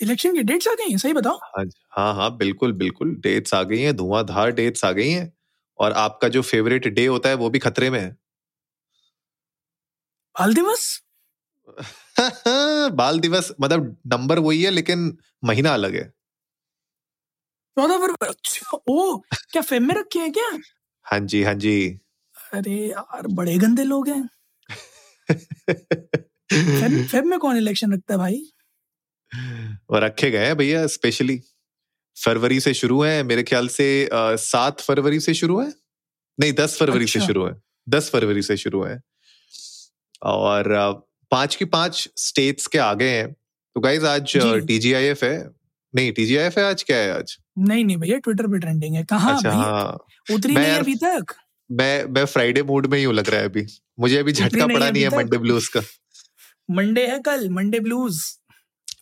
Election की dates आ गई हैं सही बताओ। हाँ हाँ हाँ बिल्कुल बिल्कुल डेट्स आ गई हैं धुआंधार डेट्स आ गई हैं और आपका जो फेवरेट डे होता है वो भी खतरे में है। बाल दिवस? बाल दिवस मतलब नंबर वही है लेकिन महीना अलग है। चौदह फरवरी अच्छा, ओ क्या फेम में रखे हैं क्या? हाँ जी हाँ जी। अरे यार बड़े गंदे लोग हैं। फेब फेब में कौन इलेक्शन रखता है भाई? और रखे गए हैं भैया स्पेशली फरवरी से शुरू है मेरे ख्याल से सात फरवरी से शुरू है? नहीं दस फरवरी अच्छा। से। शुरू है। दस फरवरी से शुरू है। और पाँच की पाँच स्टेट्स के आगे हैं। तो गाइज़ आज। टीजीआईएफ है? नहीं टीजीआईएफ है आज क्या है आज? नहीं नहीं भैया ट्विटर पे ट्रेंडिंग है। कहाँ अच्छा हाँ। उतरी मैं नहीं अभी तक? मैं मैं फ्राइडे मूड में ही हूँ लग रहा है अभी। मुझे अभी झटका पड़ा नहीं है मंडे ब्लूज का। मंडे है कल मंडे ब्लूज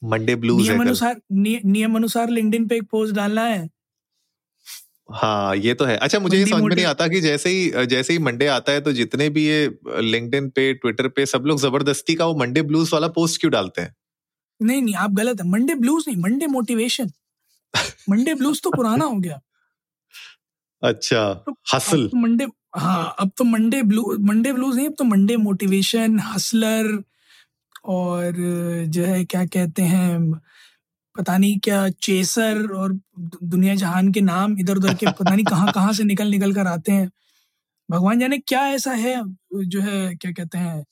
मंडे ब्लूज नियम अनुसार नियम अनुसार लिंक्डइन पे एक पोस्ट डालना है। हाँ ये तो है। अच्छा मुझे ये समझ में नहीं आता कि जैसे ही जैसे ही मंडे आता है तो जितने भी ये लिंक्डइन पे ट्विटर पे सब लोग ज़बरदस्ती का वो मंडे ब्लूज वाला पोस्ट क्यों डालते हैं? नहीं नहीं आप गलत है। मंडे ब्लूज नहीं मंडे मोटिवेशन मंडे ब्लूज तो पुराना हो गया। अच्छा तो हसल तो मंडे हाँ अब तो मंडे ब्लू मंडे ब्लूज नहीं अब तो मंडे मोटिवेशन हसलर और जो है क्या कहते हैं पता नहीं क्या चेसर और दुनिया जहान के नाम इधर उधर के पता नहीं कहाँ कहाँ से निकल निकल कर आते हैं। भगवान जाने क्या ऐसा है जो है क्या कहते हैं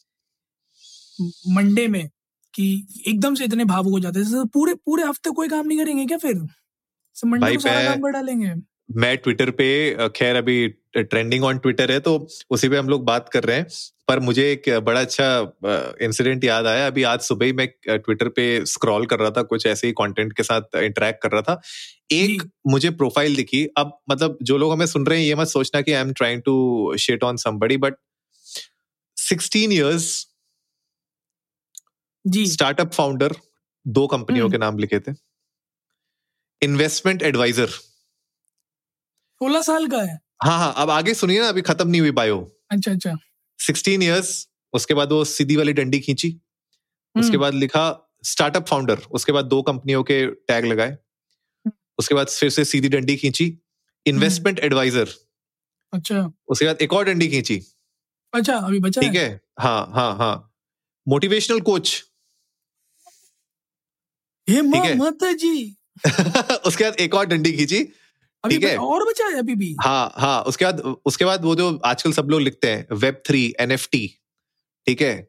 मंडे में कि एकदम से इतने भावुक हो जाते हैं। जैसे पूरे पूरे हफ़्ते कोई काम नहीं करेंगे क्या फिर? मंडे को सारा काम कर डालेंगे। मैं ट्विटर पे खैर अभी ट्रेंडिंग ऑन ट्विटर है तो उसी पे हम लोग बात कर रहे हैं। पर मुझे एक बड़ा अच्छा इंसिडेंट याद आया। अभी आज सुबह ही मैं ट्विटर पे स्क्रॉल कर रहा था कुछ ऐसे ही कंटेंट के साथ इंटरेक्ट कर रहा था। एक मुझे प्रोफ़ाइल दिखी। अब मतलब जो लोग हमें सुन रहे हैं ये मत सोचना कि I am trying to shit on somebody but 16 years ji. Startup founder दो कंपनियों हम्म। के नाम लिखे थे। इन्वेस्टमेंट एडवाइजर सोलह साल का है। हाँ हाँ अब आगे सुनिए ना अभी खत्म नहीं हुई बायो अच्छा अच्छा। 16 इयर्स उसके बाद वो सीधी वाली डंडी खींची। उसके हम्म, बाद लिखा स्टार्टअप फाउंडर उसके बाद दो कंपनियों के टैग लगाए। उसके बाद फिर से सीधी डंडी खींची। इन्वेस्टमेंट एडवाइजर अच्छा। उसके बाद एक और डंडी खींची। अच्छा अभी बचा ठीक है। हाँ? हाँ हाँ मोटिवेशनल कोच। माता जी उसके बाद एक और डंडी खींची। ठीक है। और बचा है अभी भी। हाँ हाँ उसके बाद उसके बाद वो जो आजकल सब लोग लिखते हैं वेब थ्री एन ठीक है?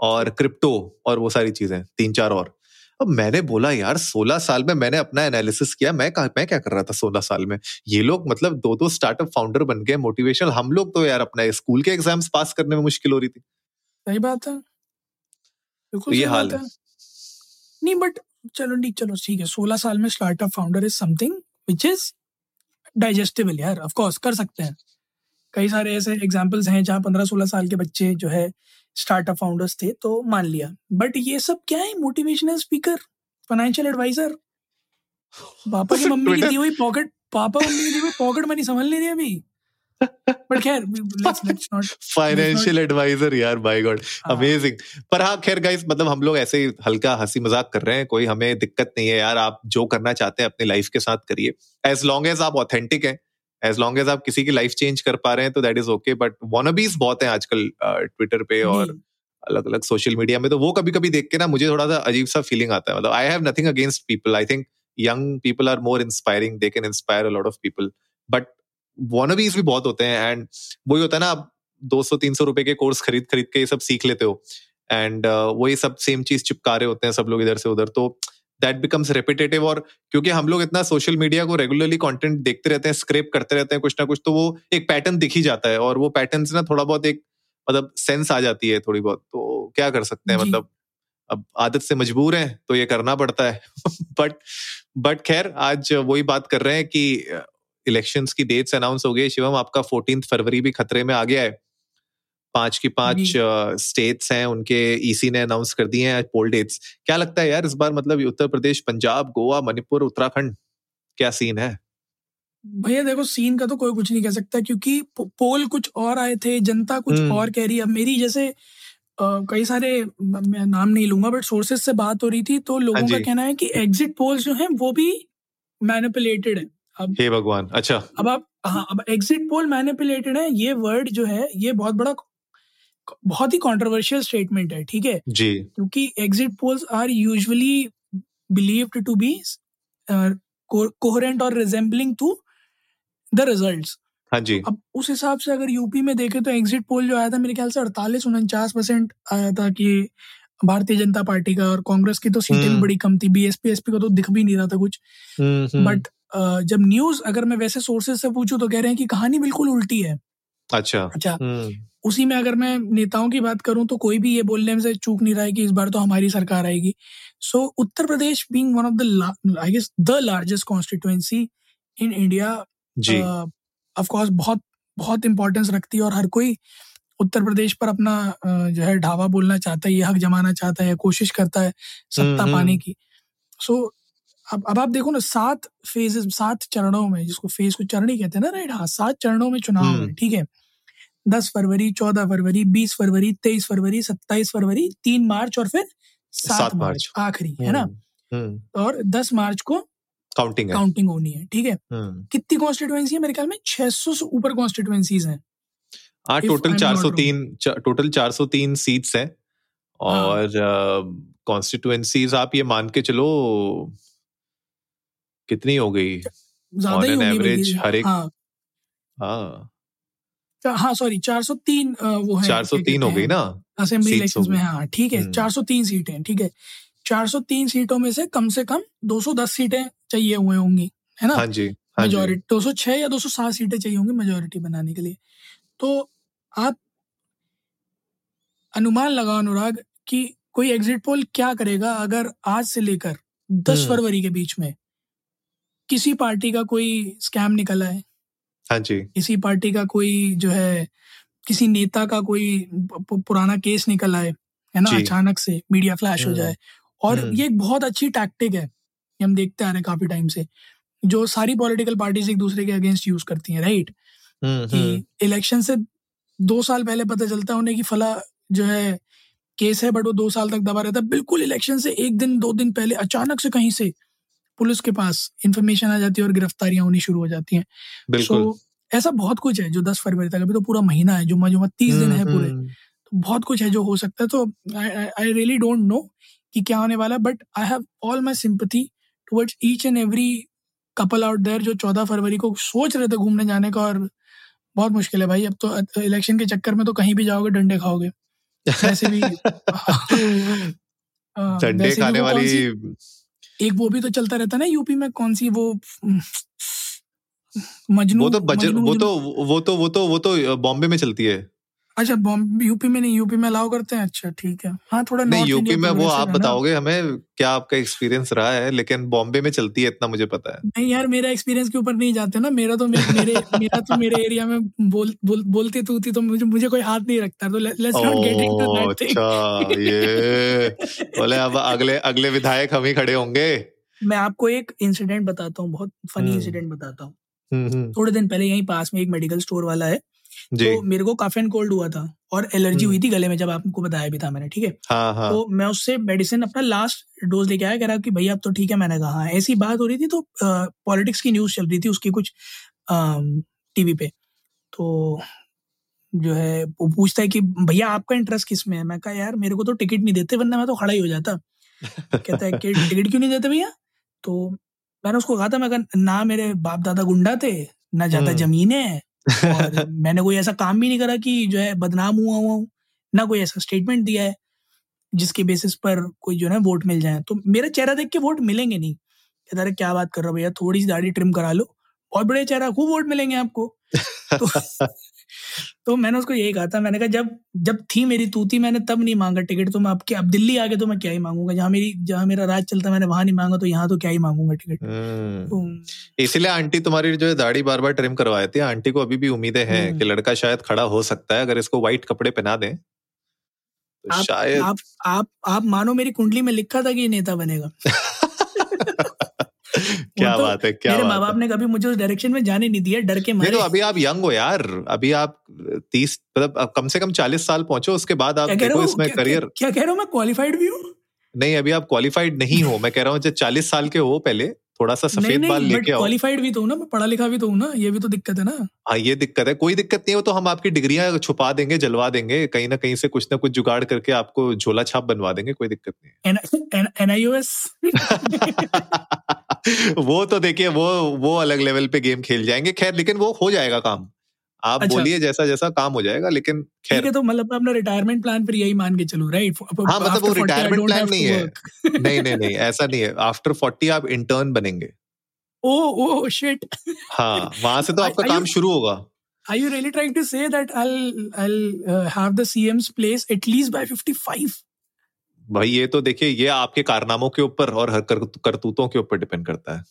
और क्रिप्टो और वो सारी चीज़ें तीन चार और। अब मैंने बोला यार सोलह साल में मैंने अपना एनालिसिस किया मैं कहा मैं क्या कर रहा था सोलह साल में? ये लोग मतलब दो दो स्टार्टअप फाउंडर बन गए मोटिवेशनल हम लोग तो यार अपना स्कूल के एग्ज़ाम्स पास करने में मुश्किल हो रही थी। सही बात है। तो ये हाल है। नहीं बट चलो नहीं चलो ठीक है। सोलह साल में startup founder is something which is digestible यार ऑफ़ कोर्स कर सकते हैं। कई सारे ऐसे एग्जांपल्स हैं जहाँ पंद्रह सोलह साल के बच्चे जो है स्टार्टअप फाउंडर्स थे तो मान लिया। बट ये सब क्या है? मोटिवेशनल स्पीकर फाइनेंशियल एडवाइजर पापा की मम्मी की दी हुई पॉकेट पापा मम्मी की दी हुई पॉकेट मनी समझ ले रही अभी। बट खैर फाइनेंशियल एडवाइजर यार बाय गॉड। अमेजिंग पर हाँ खैर गाइस मतलब हम लोग ऐसे हल्का हँसी मज़ाक कर रहे हैं कोई हमें दिक्कत नहीं है यार आप जो करना चाहते हैं अपनी लाइफ के साथ करिए। एज लॉन्ग एज आप ऑथेंटिक हैं एज लॉन्ग एज आप किसी की लाइफ चेंज कर पा रहे हैं तो that is okay but wannabes बहुत हैं आजकल ट्विटर पे और अलग अलग सोशल मीडिया में तो वो कभी कभी देख के ना मुझे थोड़ा सा अजीब सा फीलिंग आता है। मतलब I have nothing against people I think young people are more inspiring they can inspire a lot of people but wannabes भी बहुत होते हैं एंड वही होता है ना आप दो सौ तीन सौ रुपए के कोर्स खरीद खरीद के ये सब सीख लेते हो एंड uh, वही सब सेम चीज़ चिपका रहे होते हैं सब लोग इधर से उधर तो दैट बिकम्स रेपिटेटिव और क्योंकि हम लोग इतना सोशल मीडिया को रेगुलरली कंटेंट देखते रहते हैं स्क्रेप करते रहते हैं कुछ ना कुछ तो वो एक पैटर्न दिख ही जाता है और वो पैटर्न से ना थोड़ा बहुत एक मतलब सेंस आ जाती है थोड़ी बहुत तो क्या कर सकते हैं मतलब अब आदत से मजबूर हैं तो ये करना पड़ता है। बट बट खैर आज वही बात कर रहे हैं कि इलेक्शंस की डेट्स अनाउंस हो गई। शिवम आपका फोर्टीन फरवरी भी खतरे में आ गया है। पाँच की पाँच स्टेट्स हैं उनके ईसी ने अनाउंस कर दिए हैं पोल डेट्स क्या लगता है यार इस बार मतलब उत्तर प्रदेश पंजाब गोवा मणिपुर उत्तराखंड क्या सीन है? भैया देखो सीन का तो कोई कुछ नहीं कह सकता क्योंकि पोल कुछ और आए थे जनता कुछ और कह रही है। मेरी जैसे कई सारे मैं नाम नहीं लूँगा बट सोर्सेज से बात हो रही थी तो लोगों हाँ का कहना है कि एग्जिट पोल्स जो हैं वो भी मैनिपुलेटेड है। अब हे भगवान अच्छा। अब आप हाँ अब एग्जिट पोल मैनिपुलेटेड है ये वर्ड जो है ये बहुत बड़ा बहुत ही कंट्रोवर्शियल स्टेटमेंट है ठीक है? जी। क्योंकि exit polls are usually believed to be coherent और रिजेंबलिंग टू द रिजल्ट्स हाँ जी। अब उस हिसाब से अगर यूपी में देखें तो एग्जिट पोल जो आया था मेरे ख्याल से अड़तालीस उनचास परसेंट आया था कि भारतीय जनता पार्टी का और कांग्रेस की तो सीटें भी हम्म। बड़ी कम थी बीएसपी एसपी का तो दिख भी नहीं रहा था कुछ। But hmm, hmm. जब न्यूज़ अगर मैं वैसे सोर्सेज से पूछूँ तो कह रहे हैं कि कहानी बिल्कुल उल्टी है। अच्छा। अच्छा उसी में अगर मैं नेताओं की बात करूँ तो कोई भी ये बोलने से चूक नहीं रहा है कि इस बार तो हमारी सरकार आएगी। So so, Uttar Pradesh being one of the I guess the largest constituency in India of course बहुत बहुत इंपॉर्टेंस रखती है और हर कोई उत्तर प्रदेश पर अपना जो है ढावा बोलना चाहता है ये हक जमाना चाहता है कोशिश करता है सत्ता हम्म, पाने हम्म। की। सो so, अब अब आप देखो ना सात फेजेस सात चरणों में जिसको फ़ेज़ को चरण ही कहते हैं ना राइट हाँ सात चरणों में चुनाव है हम्म। ठीक है? दस फरवरी चौदह फरवरी बीस फरवरी तेईस फरवरी सत्ताईस फरवरी तीन मार्च और फिर सात मार्च आखिरी है ना? और दस मार्च को काउंटिंग काउंटिंग होनी है ठीक है? हम्म। कितनी कॉन्स्टिट्युएंसी है मेरे ख्याल में? 600 से ऊपर कॉन्स्टिट्युएंसीज हैं। हाँ टोटल 403 टोटल 403 सीट्स हैं। हाँ। और कॉन्स्टिट्युएंसीज आप ये मान के चलो कितनी हो गई? ज़्यादा ही एवरेज हर एक हाँ। हाँ। हाँ सॉरी 403 वो है 403 हो गई ना? असेंबली इलेक्शंस में हाँ ठीक है 403 हम्म। सीटें ठीक है। 403 सीटों में से कम से कम 210 सीटें चाहिए हुए होंगी है ना? हाँ जी मेजोरिटी दो सौ छह या दो सौ सात सीटें चाहिए होंगी मेजोरिटी बनाने के लिए। तो आप अनुमान लगाओ अनुराग कि कोई एग्जिट पोल क्या करेगा अगर आज से लेकर दस हम्म। फरवरी के बीच में किसी पार्टी का कोई स्कैम निकला है? हाँ जी। किसी पार्टी का कोई जो है किसी नेता का कोई पुराना केस निकला है है ना? अचानक से मीडिया फ्लैश हो हम्म। जाए और हम्म। ये एक बहुत अच्छी टैक्टिक है ये हम देखते आ रहे काफ़ी टाइम से जो सारी पॉलिटिकल पार्टीज़ एक दूसरे के अगेंस्ट यूज़ करती हैं राइट हम्म, कि इलेक्शन हम्म। से दो साल पहले पता चलता है उन्हें कि फला जो है केस है बट वो दो साल तक दबा रहता है। बिल्कुल इलेक्शन से एक दिन दो दिन पहले अचानक से कहीं से पुलिस के पास इंफॉर्मेशन आ जाती है और गिरफ्तारियाँ होनी शुरू हो जाती हैं। सो so, ऐसा बहुत कुछ है जो दस फरवरी तक अभी तो पूरा महीना है जुम्मा जुम्मा तीस दिन है पूरे। तो बहुत कुछ है जो हो सकता है। तो आई रियली डोंट नो कि क्या होने वाला but I have all my sympathy towards each and every couple out there जो चौदह फरवरी को सोच रहे थे घूमने जाने का और बहुत मुश्किल है भाई। अब तो इलेक्शन के चक्कर में तो कहीं भी जाओगे डंडे खाओगे। वैसे भी डंडे खाने वाली एक वो भी तो चलता रहता है ना यूपी में कौन सी वो मजनू वो तो बजर, वो तो वो तो वो तो वो तो बॉम्बे में चलती है। अच्छा बॉम्बे यूपी में नहीं यूपी में अलाउ करते हैं? अच्छा ठीक है। हाँ थोड़ा नहीं यूपी में वो आप बताओगे हमें क्या आपका एक्सपीरियंस रहा है लेकिन बॉम्बे में चलती है इतना मुझे पता है। नहीं यार मेरा एक्सपीरियंस के ऊपर नहीं जाते ना। मेरा तो मेरे मेरे मेरा तो मेरे एरिया में बोल, बोल बोलती तू थी तो मुझे मुझे कोई हाथ नहीं रखता। तो let's not get into that अच्छा ये। बोले अब अगले अगले विधायक हम ही खड़े होंगे। मैं आपको एक इंसिडेंट बताता हूँ बहुत फनी इंसिडेंट हम्म। बताता हूँ। हम्म, हम्म। थोड़े दिन पहले यहीं पास में एक मेडिकल स्टोर वाला है। तो मेरे को काफ़ी एंड कोल्ड हुआ था और एलर्जी हुई थी गले में जब आपको बताया भी था मैंने ठीक है? हाँ, हाँ. तो मैं उससे मेडिसिन अपना लास्ट डोज लेके आया कह रहा कि भैया अब तो ठीक है मैंने कहा। ऐसी बात हो रही थी तो पॉलिटिक्स की न्यूज़ चल रही थी उसकी कुछ टीवी पे। तो जो है वो पूछता है कि भैया आपका इंटरेस्ट किसमें है? मैं कहा यार मेरे को तो टिकट नहीं देते वरना मैं तो खड़ा ही हो जाता। कहता है कि टिकट क्यों नहीं देते भैया? तो मैंने उसको कहा था मैं ना मेरे बाप दादा गुंडा थे ना ज़्यादा हम्म। जमीने है और मैंने कोई ऐसा काम भी नहीं करा कि जो है बदनाम हुआ हुआ हूँ ना कोई ऐसा स्टेटमेंट दिया है जिसके बेसिस पर कोई जो है वोट मिल जाए। तो मेरा चेहरा देख के वोट मिलेंगे नहीं। कहता अरे क्या बात कर रहा हो भैया? थोड़ी सी दाढ़ी ट्रिम करा लो। और बड़े चेहरा खूब वोट मिलेंगे आपको। तो तो मैंने उसको यही कहा था मैंने कहा जब जब थी मेरी तूती मैंने तब नहीं मांगा टिकट तो मैं अब अब दिल्ली आ गए तो मैं क्या ही मांगूँगा जहाँ मेरी जहाँ मेरा राज चलता मैंने वहाँ नहीं मांगा तो यहाँ तो क्या ही मांगूँगा टिकट हम्म। तो इसलिए आंटी तुम्हारी जो है दाढ़ी बार बार ट्रिम करवाए थे आंटी को अभी भी उम्मीदें हैं हम्म। कि लड़का शायद खड़ा हो सकता है अगर इसको व्हाइट कपड़े पहना दें तो आप शायद आप आप आप मानो मेरी कुंडली में लिखा था कि ये नेता बनेगा क्या तो बात है क्या मेरे माँ बाप ने कभी मुझे उस डायरेक्शन में जाने नहीं दिया डर के मारे तो अभी आप यंग हो यार अभी आप तीस मतलब कम से कम चालीस साल पहुंचो उसके बाद आप देखो इसमें करियर क्या कह रहे हो? मैं क्वालिफाइड भी हूँ। नहीं अभी आप क्वालिफाइड नहीं हो मैं कह रहा हूँ जब चालीस साल के हो पहले थोड़ा सा सफ़ेद बाल लेके आओ। क्वालिफाइड भी तो हूँ ना मैं पढ़ा लिखा भी तो हूँ ना ये भी तो दिक्कत है ना। हाँ ये दिक्कत है कोई दिक्कत नहीं हो तो हम आपकी डिग्रियाँ छुपा देंगे जलवा देंगे कहीं ना कहीं से कुछ ना कुछ जुगाड़ करके आपको झोला छाप बनवा देंगे कोई दिक्कत नहीं एन आई ओ एस है वो तो देखिए वो वो अलग लेवल पे गेम खेल जाएँगे। खैर लेकिन वो हो जाएगा काम। आप अच्छा। बोलिए जैसा जैसा काम हो जाएगा लेकिन ठीक खैर। है तो मतलब अपना रिटायरमेंट प्लान फिर यही मान के चलूँ राइट हाँ मतलब वो रिटायरमेंट प्लान नहीं है। नहीं नहीं नहीं ऐसा नहीं है। आफ्टर फोर्टी आप इंटर्न बनेंगे। ओ ओ शिट हाँ वहाँ से तो आपका काम शुरू होगा। Are you really trying to say that I'll I'll uh, have the CM's place at least by 55? भाई ये तो देखिए ये आपके कारनामों के ऊपर और हर कर, करतूतों के ऊपर डिपेंड करता है।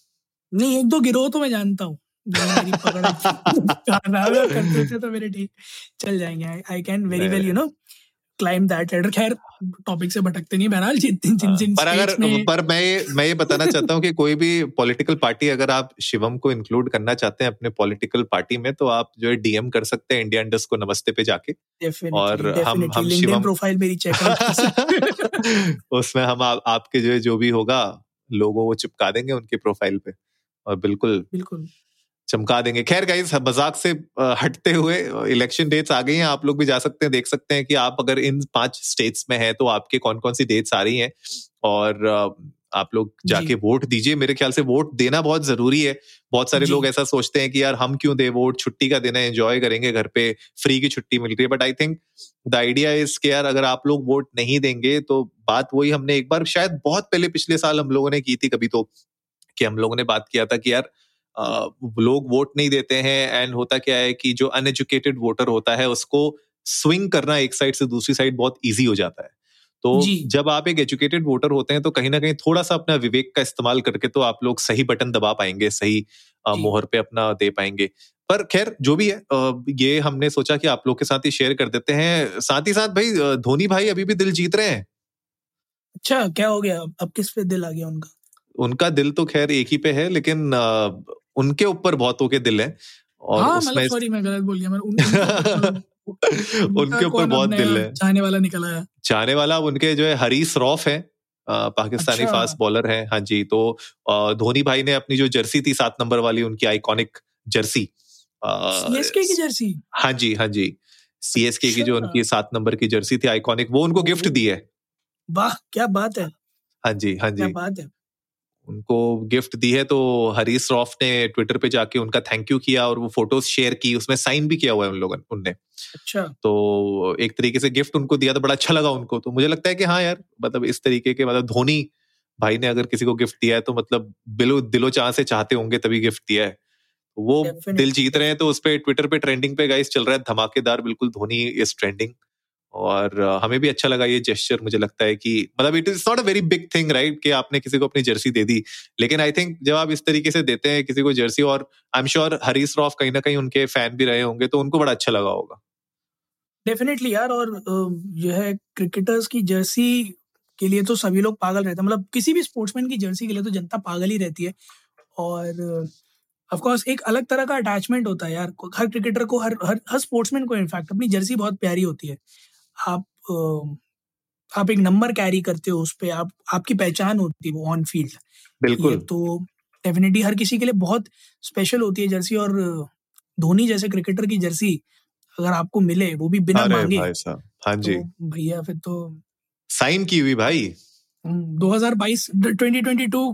नहीं एक दो गिरोह तो मैं जानता हूँ। तो मेरे ठीक चल जाएँगे I can very well you know claim that ladder खैर टॉपिक से भटकते नहीं बहरहाल जिन जिन जिन जिन पर अगर में पर मैं ये मैं ये बताना चाहता हूँ कि कोई भी पॉलिटिकल पार्टी अगर आप शिवम को इंक्लूड करना चाहते हैं अपने पॉलिटिकल पार्टी में तो आप जो है डीएम कर सकते हैं इंडिया इंडस्ट को नमस्ते पे जाके। Definitely, और हम- definitely, हम शिवम- प्रोफ़ाइल मेरी सकते उसमें हम आप, आपके जो है जो भी होगा लोगो वो चिपका देंगे उनके प्रोफ़ाइल पे। और बिल्कुल बिल्कुल। चमका देंगे। खैर गाइस मज़ाक से हटते हुए इलेक्शन डेट्स आ गई हैं आप लोग भी जा सकते हैं देख सकते हैं कि आप अगर इन पाँच स्टेट्स में हैं तो आपके कौन कौन सी डेट्स आ रही हैं? और आप लोग जाके वोट दीजिए। मेरे ख्याल से वोट देना बहुत ज़रूरी है। बहुत सारे लोग ऐसा सोचते हैं कि यार हम क्यों दे वोट छुट्टी का दिन है एंजॉय करेंगे घर पे फ्री की छुट्टी मिल रही है। But I think the idea is के यार अगर आप लोग वोट नहीं देंगे तो बात वही हमने एक बार शायद बहुत पहले पिछले साल हम लोगों ने की थी कभी तो कि हम लोगों ने बात किया था कि यार लोग वोट नहीं देते हैं एंड होता क्या है कि जो अनएजुकेटेड वोटर होता है उसको स्विंग करना एक साइड से दूसरी साइड बहुत ईजी हो जाता है। तो जब आप एक एजुकेटेड वोटर होते हैं तो कहीं ना कहीं थोड़ा सा अपना विवेक का इस्तेमाल करके तो आप लोग सही बटन दबा पाएँगे सही मोहर पे अपना दे पाएँगे। पर खैर जो भी है ये हमने सोचा कि आप लोग के साथ ही शेयर कर देते हैं। साथ ही साथ भाई धोनी भाई अभी भी दिल जीत रहे हैं। अच्छा क्या हो गया? अब किस पे दिल आ गया उनका? उनका दिल तो खैर एक ही पे है लेकिन उनके ऊपर बहुतों के दिल है और हाँ उसमें मतलब सॉरी मैं गलत बोल गया। मैं उन, उनके ऊपर बहुत दिल है। चाहने वाला निकल आया चाहने वाला उनके जो है हरीश रॉफ है पाकिस्तानी अच्छा। फास्ट बॉलर है। हाँ जी तो धोनी भाई ने अपनी जो जर्सी थी सात नंबर वाली उनकी आइकॉनिक जर्सी सीएसके की जर्सी? हाँ जी हाँ जी। सीएसके की जो अच्छा। उनकी सात नंबर की जर्सी थी आइकॉनिक वो उनको गिफ्ट दी है वाह क्या बात है। हाँ जी हाँ क्या जी। बात है। उनको गिफ्ट दी है तो हरीश रॉफ ने ट्विटर पे जाके उनका थैंक यू किया और वो फ़ोटोज़ शेयर की उसमें साइन भी किया हुआ है उन लोगों उनने। अच्छा। तो एक तरीके से गिफ्ट उनको दिया तो बड़ा अच्छा लगा उनको। तो मुझे लगता है कि हाँ यार मतलब इस तरीके के मतलब धोनी भाई ने अगर किसी को गिफ्ट दिया है तो मतलब दिलो दिलो चाह से चाहते होंगे तभी गिफ्ट दिया है। वो Definitely. दिल जीत रहे हैं तो उस पे ट्विटर पे ट्रेंडिंग पे गाइस चल रहा है धमाकेदार बिल्कुल धोनी इज़ ट्रेंडिंग और हमें भी अच्छा लगा ये जेस्चर मुझे लगता है कि मतलब it is not a very big thing right कि आपने किसी को अपनी जर्सी दे दी, लेकिन आई थिंक जब आप इस तरीके से देते हैं किसी को जर्सी और I am sure Haris Rauf कहीं ना कहीं उनके फ़ैन भी रहे होंगे तो उनको बड़ा अच्छा लगा होगा। डेफिनेटली यार, और जो है क्रिकेटर्स की जर्सी के लिए तो सभी लोग पागल रहते हैं मतलब किसी भी स्पोर्ट्समैन की जर्सी के लिए तो जनता पागल ही रहती है। और ऑफ़ कोर्स एक अलग तरह का अटैचमेंट होता है यार, हर क्रिकेटर को, हर हर हर स्पोर्ट्समैन को इनफैक्ट अपनी जर्सी बहुत प्यारी होती है। आप आप एक नंबर कैरी करते हो उस पे आप आपकी पहचान होती है वो ऑन फ़ील्ड बिल्कुल। तो डेफिनेटली हर किसी के लिए बहुत स्पेशल होती है जर्सी और धोनी जैसे क्रिकेटर की जर्सी अगर आपको मिले वो भी बिना मांगे हाँ जी। तो भैया फिर तो साइन की हुई भाई। हम्म, 2022 2022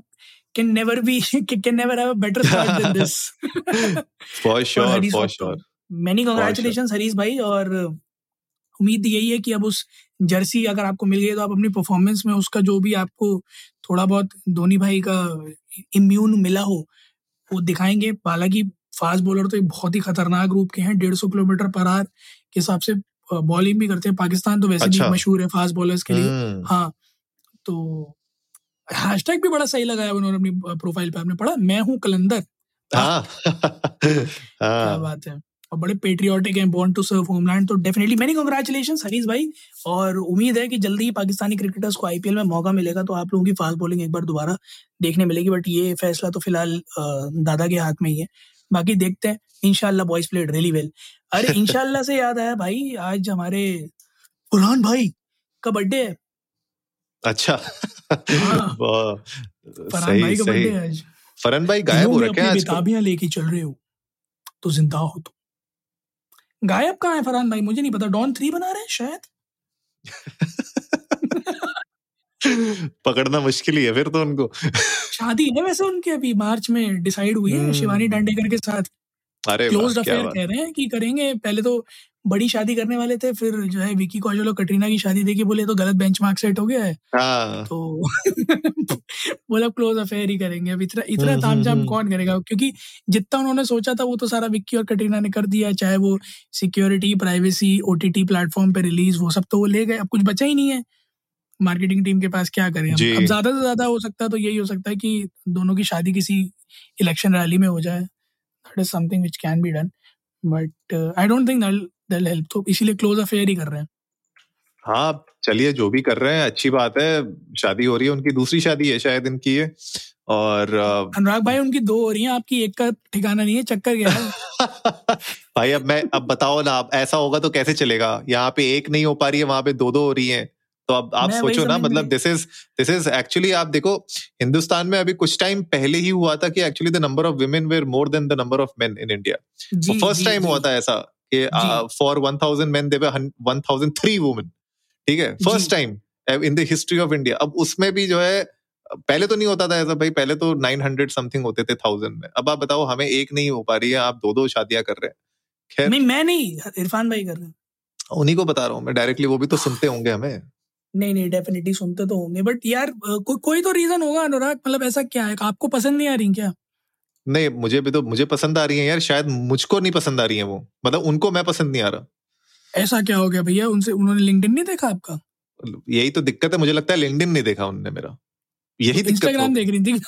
can never be can never have a better start than this. For Rauf तो श्योर मैनी कांग्रेचुलेशंस हरीश भाई और उम्मीद यही है कि अब उस जर्सी अगर आपको मिल गई तो आप अपनी परफॉर्मेंस में उसका जो भी आपको थोड़ा बहुत धोनी भाई का इम्यून मिला हो वो दिखाएँगे। हालाँकि फास्ट बॉलर तो एक बहुत ही खतरनाक ग्रुप के हैं डेढ़ सौ किलोमीटर पर आर के हिसाब से बॉलिंग भी करते हैं। पाकिस्तान तो वैसे अच्छा। भी मशहूर है फास्ट बॉलर्स के लिए। हम्म, हाँ तो हैशटैग भी बड़ा सही लगाया उन्होंने अपनी प्रोफ़ाइल पे आपने पढ़ा। मैं हूँ कलंदर। हाँ। क्या हाँ बात है। और बड़े पेट्रियाटिक हैं बॉर्न टू सर्व होमलैंड तो डेफिनेटली मेनी कॉन्ग्रेचुलेशन हरीश भाई। और उम्मीद है कि जल्दी ही पाकिस्तानी क्रिकेटर्स को आईपीएल में मौका मिलेगा तो आप लोगों की फास्ट बॉलिंग एक बार दोबारा देखने मिलेगी बट ये फैसला तो फ़िलहाल दादा के हाथ में ही है। बाकी देखते हैं इनशाला बॉयज़ प्लेड रियली वेल अरे इनशाला से याद आया भाई आज हमारे फरहान भाई का बर्थडे है। अच्छा। हाँ। फरहान भाई का बर्थडे है आज। फरहान भाई गायब हो रखे हैं अपनी आजकल बेताबियाँ लेके चल रहे हो तो ज़िंदा हो तो गायब कहाँ है फरहान भाई? मुझे नहीं पता। डॉन थ्री बना रहे हैं शायद? पकड़ना मुश्किल ही है फिर तो उनको। शादी है वैसे उनके अभी मार्च में डिसाइड हुई है हम्म। शिवानी डांडेकर के साथ। अरे क्लोज अफेयर कह रहे हैं कि करेंगे। पहले तो बड़ी शादी करने वाले थे फिर जो है विकी कौशल और कटरीना की शादी देखी बोले तो गलत बेंचमार्क सेट हो गया है। हाँ। तो बोला क्लोज अफेयर ही करेंगे अब इतना इतना हम्म, तामझाम हम्म, कौन करेगा? क्योंकि जितना उन्होंने सोचा था वो तो सारा विक्की और कटरीना ने कर दिया चाहे वो सिक्योरिटी प्राइवेसी ओटीटी प्लेटफॉर्म पे रिलीज़ वो सब तो वो ले गए। अब कुछ बचा ही नहीं है। मार्केटिंग टीम के पास क्या करें? अब ज़्यादा से ज़्यादा हो सकता है तो यही हो सकता है कि दोनों की शादी किसी इलेक्शन रैली में हो जाए। That is something which can be done but I don't think that help तो इसीलिए क्लोज अफेयर ही कर रहे हैं। हाँ चलिए जो भी कर रहे हैं अच्छी बात है। शादी हो रही है उनकी दूसरी शादी है शायद इनकी ये। और अनुराग भाई उनकी दो हो रही हैं आपकी एक का ठिकाना नहीं है चक्कर गया है। भाई अब मैं अब बताओ ना अब ऐसा होगा तो कैसे चलेगा? यहाँ पे एक नहीं हो पा रही है वहाँ पे दो दो हो रही है। तो अब आप सोचो ना मतलब this is this is actually आप देखो हिंदुस्तान में अभी कुछ टाइम पहले ही हुआ था कि actually the number of women were more than the number of men in India first time हुआ था ऐसा। कि for one thousand man there were one thousand three women ठीक है? First time in the history of India अब उसमें भी जो है पहले तो नहीं होता था ऐसा भाई पहले तो नाइन हंड्रेड समथिंग होते थे थाउज़ेंड में। अब आप बताओ हमें एक नहीं हो पा रही है आप दो दो शादियाँ कर रहे हैं। खैर। नहीं मैं नहीं इरफान भाई कर रहे हैं। उन्हीं को बता रहा हूँ मैं डायरेक्टली वो भी तो सुनते होंगे हमें। नहीं नहीं डेफिनेटली सुनते तो होंगे बट यार को, कोई तो रीजन होगा अनुराग। मतलब ऐसा क्या है? आपको पसंद नहीं आ रही क्या? नहीं मुझे भी तो मुझे पसंद आ रही है यार शायद मुझको नहीं पसंद आ रही है वो। मतलब उनको मैं पसंद नहीं आ रहा। ऐसा क्या हो गया भैया? उनसे उन्होंने लिंक्डइन नहीं देखा आपका? यही तो दिक्कत है मुझे लगता है लिंक्डइन नहीं देखा उन्होंने मेरा। यही दिक्कत इंस्टाग्राम देख रही थी।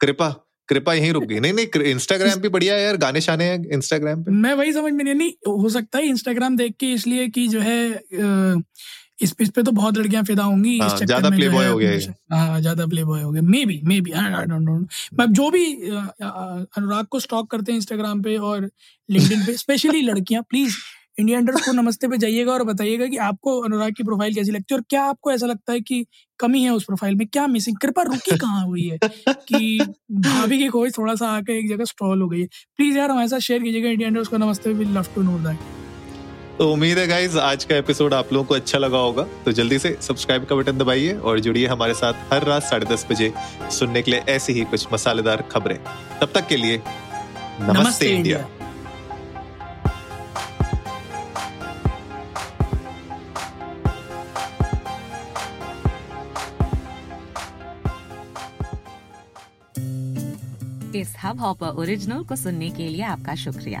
कृपा कृपा यहीं रुक गई। नहीं नहीं इंस्टाग्राम भी बढ़िया है यार गाने शाने हैं इंस्टाग्राम पे। मैं वही समझ में नहीं हो सकता है इंस्टाग्राम देख के इसलिए कि जो है इस इस पे तो बहुत लड़कियाँ फिदा होंगी हाँ, ज़्यादा जो playboy है अपने- हाँ ज़्यादा प्ले बॉय हो गया maybe maybe I don't know मैं जो भी अनुराग को स्टॉक करते हैं इंस्टाग्राम पे और लिंक्डइन पे स्पेशली लड़कियाँ प्लीज़ इंडिया अंडर को नमस्ते पे जाइएगा और बताइएगा कि आपको अनुराग की प्रोफ़ाइल कैसी लगती है और क्या आपको ऐसा लगता है कि कमी है उस प्रोफ़ाइल में? क्या मिसिंग कृपा रुकी कहाँ हुई है? कि भाभी की खोज थोड़ा सा आकर एक जगह स्टॉल हो गई है। प्लीज़ यार हमारे साथ शेयर कीजिएगा इंडिया अंडर को। नमस्ते will love to know that तो उम्मीद है गाइज़ आज का एपिसोड आप लोगों को अच्छा लगा होगा। तो जल्दी से सब्सक्राइब का बटन दबाइए और जुड़िए हमारे साथ हर रात साढ़े दस बजे सुनने के लिए ऐसी ही कुछ मसालेदार खबरें। तब तक के लिए नमस्ते, नमस्ते इंडिया इस हब हॉपर ओरिजिनल को सुनने के लिए आपका शुक्रिया।